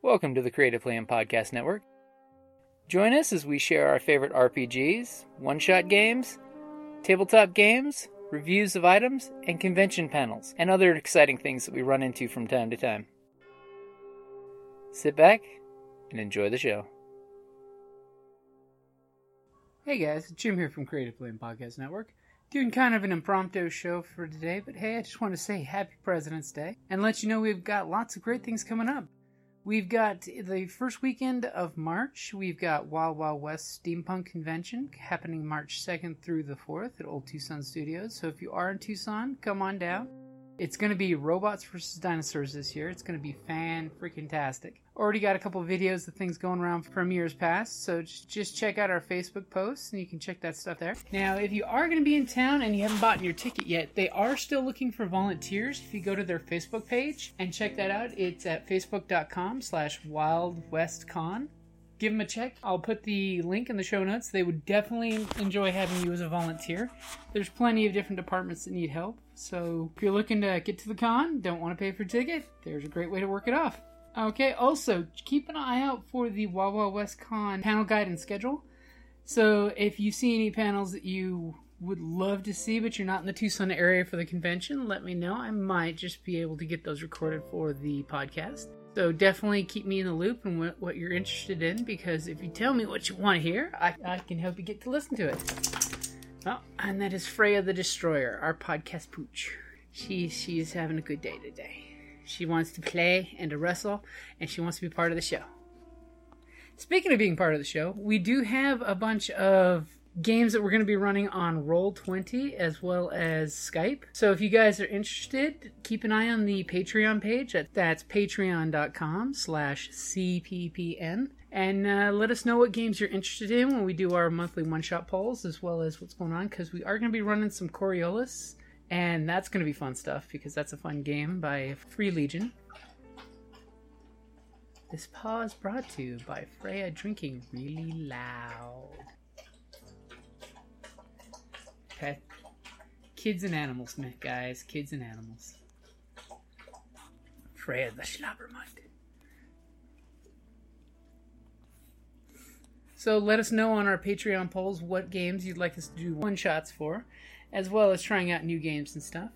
Welcome to the Creative Play and Podcast Network. Join us as we share our favorite RPGs, one shot games, tabletop games, reviews of items, and convention panels, and other exciting things that we run into from time to time. Sit back and enjoy the show. Hey guys, Jim here from Creative Play and Podcast Network. Doing kind of an impromptu show for today, but hey, I just want to say Happy President's Day and let you know we've got lots of great things coming up. We've got the first weekend of March. We've got Wild Wild West Steampunk Convention happening March 2nd through the 4th at Old Tucson Studios. So if you are in Tucson, come on down. It's going to be robots versus dinosaurs this year. It's going to be fan freaking tastic. Already got a couple videos of things going around from years past, so just check out our Facebook posts and you can check that stuff there. Now, if you are going to be in town and you haven't bought your ticket yet, they are still looking for volunteers. If you go to their Facebook page and check that out, it's at facebook.com slash wildwestcon give them a check. I'll put the link in the show notes. They would definitely enjoy having you as a volunteer. There's plenty of different departments that need help. So if you're looking to get to the con, don't want to pay for a ticket, there's a great way to work it off. Okay, also keep an eye out for the Wild West Con panel guide and schedule. So if you see any panels that you would love to see, but you're not in the Tucson area for the convention, let me know. I might just be able to get those recorded for the podcast. So definitely keep me in the loop and what, what you're interested in because if you tell me what you want to hear, I, I can help you get to listen to it. Oh, and that is Freya the Destroyer, our podcast pooch. She she's having a good day today. She wants to play and to wrestle, and she wants to be part of the show. Speaking of being part of the show, we do have a bunch of games that we're going to be running on Roll20 as well as Skype. So if you guys are interested, keep an eye on the Patreon page. That's patreon.com slash CPPN. And uh, let us know what games you're interested in when we do our monthly one-shot polls as well as what's going on because we are going to be running some Coriolis. And that's going to be fun stuff because that's a fun game by Free League. This pause brought to you by Freya drinking really loud. Pet. Kids and animals, guys. Kids and animals. Freya the Schlabbermund. So let us know on our Patreon polls what games you'd like us to do one shots for, as well as trying out new games and stuff.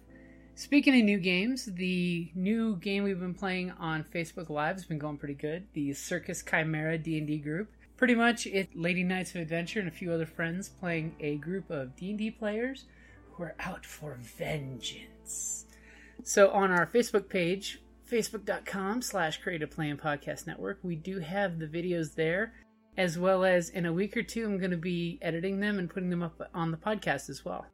Speaking of new games, the new game we've been playing on Facebook Live has been going pretty good. The Circus Chimera D&D group pretty much it's Lady Knights of Adventure and a few other friends playing a group of D&D players who are out for vengeance. So on our Facebook page, facebook.com slash creative plan podcast network, we do have the videos there, as well as in a week or two, I'm going to be editing them and putting them up on the podcast as well.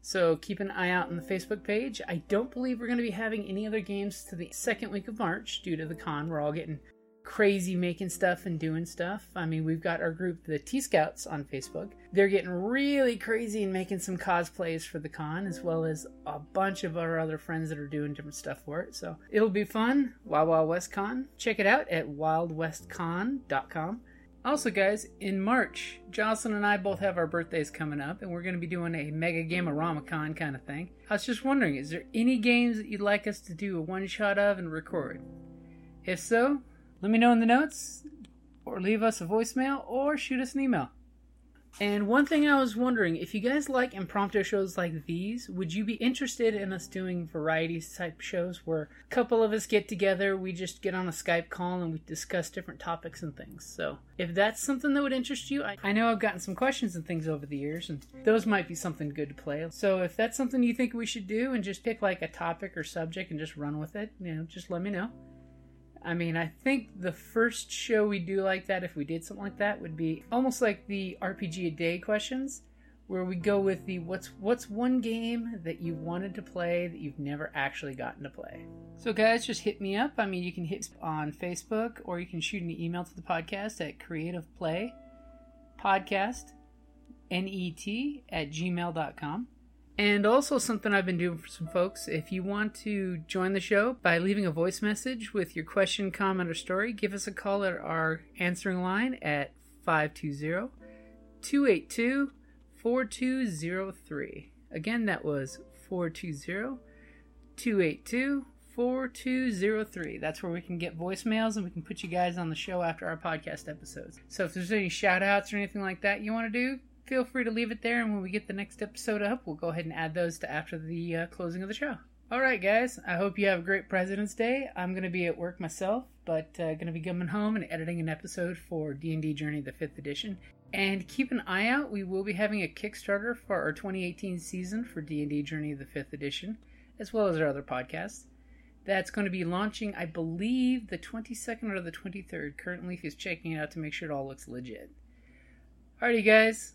So keep an eye out on the Facebook page. I don't believe we're going to be having any other games to the second week of March due to the con. We're all getting crazy making stuff and doing stuff. I mean, we've got our group, the T Scouts, on Facebook. They're getting really crazy and making some cosplays for the con, as well as a bunch of our other friends that are doing different stuff for it. So it'll be fun. Wild Wild West Con. Check it out at wildwestcon.com. Also, guys, in March, Jocelyn and I both have our birthdays coming up, and we're going to be doing a Mega Gamerama Con kind of thing. I was just wondering, is there any games that you'd like us to do a one shot of and record? If so, let me know in the notes, or leave us a voicemail, or shoot us an email. And one thing I was wondering, if you guys like impromptu shows like these, would you be interested in us doing varieties type shows where a couple of us get together, we just get on a Skype call and we discuss different topics and things? So, if that's something that would interest you, I, I know I've gotten some questions and things over the years, and those might be something good to play. So, if that's something you think we should do and just pick like a topic or subject and just run with it, you know, just let me know. I mean, I think the first show we do like that, if we did something like that, would be almost like the RPG a day questions, where we go with the what's what's one game that you wanted to play that you've never actually gotten to play. So guys, just hit me up. I mean, you can hit on Facebook or you can shoot an email to the podcast at Creative Play Podcast net at gmail.com. And also, something I've been doing for some folks if you want to join the show by leaving a voice message with your question, comment, or story, give us a call at our answering line at 520 282 4203. Again, that was 420 282 4203. That's where we can get voicemails and we can put you guys on the show after our podcast episodes. So if there's any shout outs or anything like that you want to do, feel free to leave it there. And when we get the next episode up, we'll go ahead and add those to after the uh, closing of the show. All right, guys. I hope you have a great President's Day. I'm going to be at work myself, but uh, going to be coming home and editing an episode for D&D Journey the 5th edition. And keep an eye out. We will be having a Kickstarter for our 2018 season for D&D Journey the 5th edition, as well as our other podcasts. That's going to be launching, I believe, the 22nd or the 23rd. Currently, he's checking it out to make sure it all looks legit. Alrighty, guys.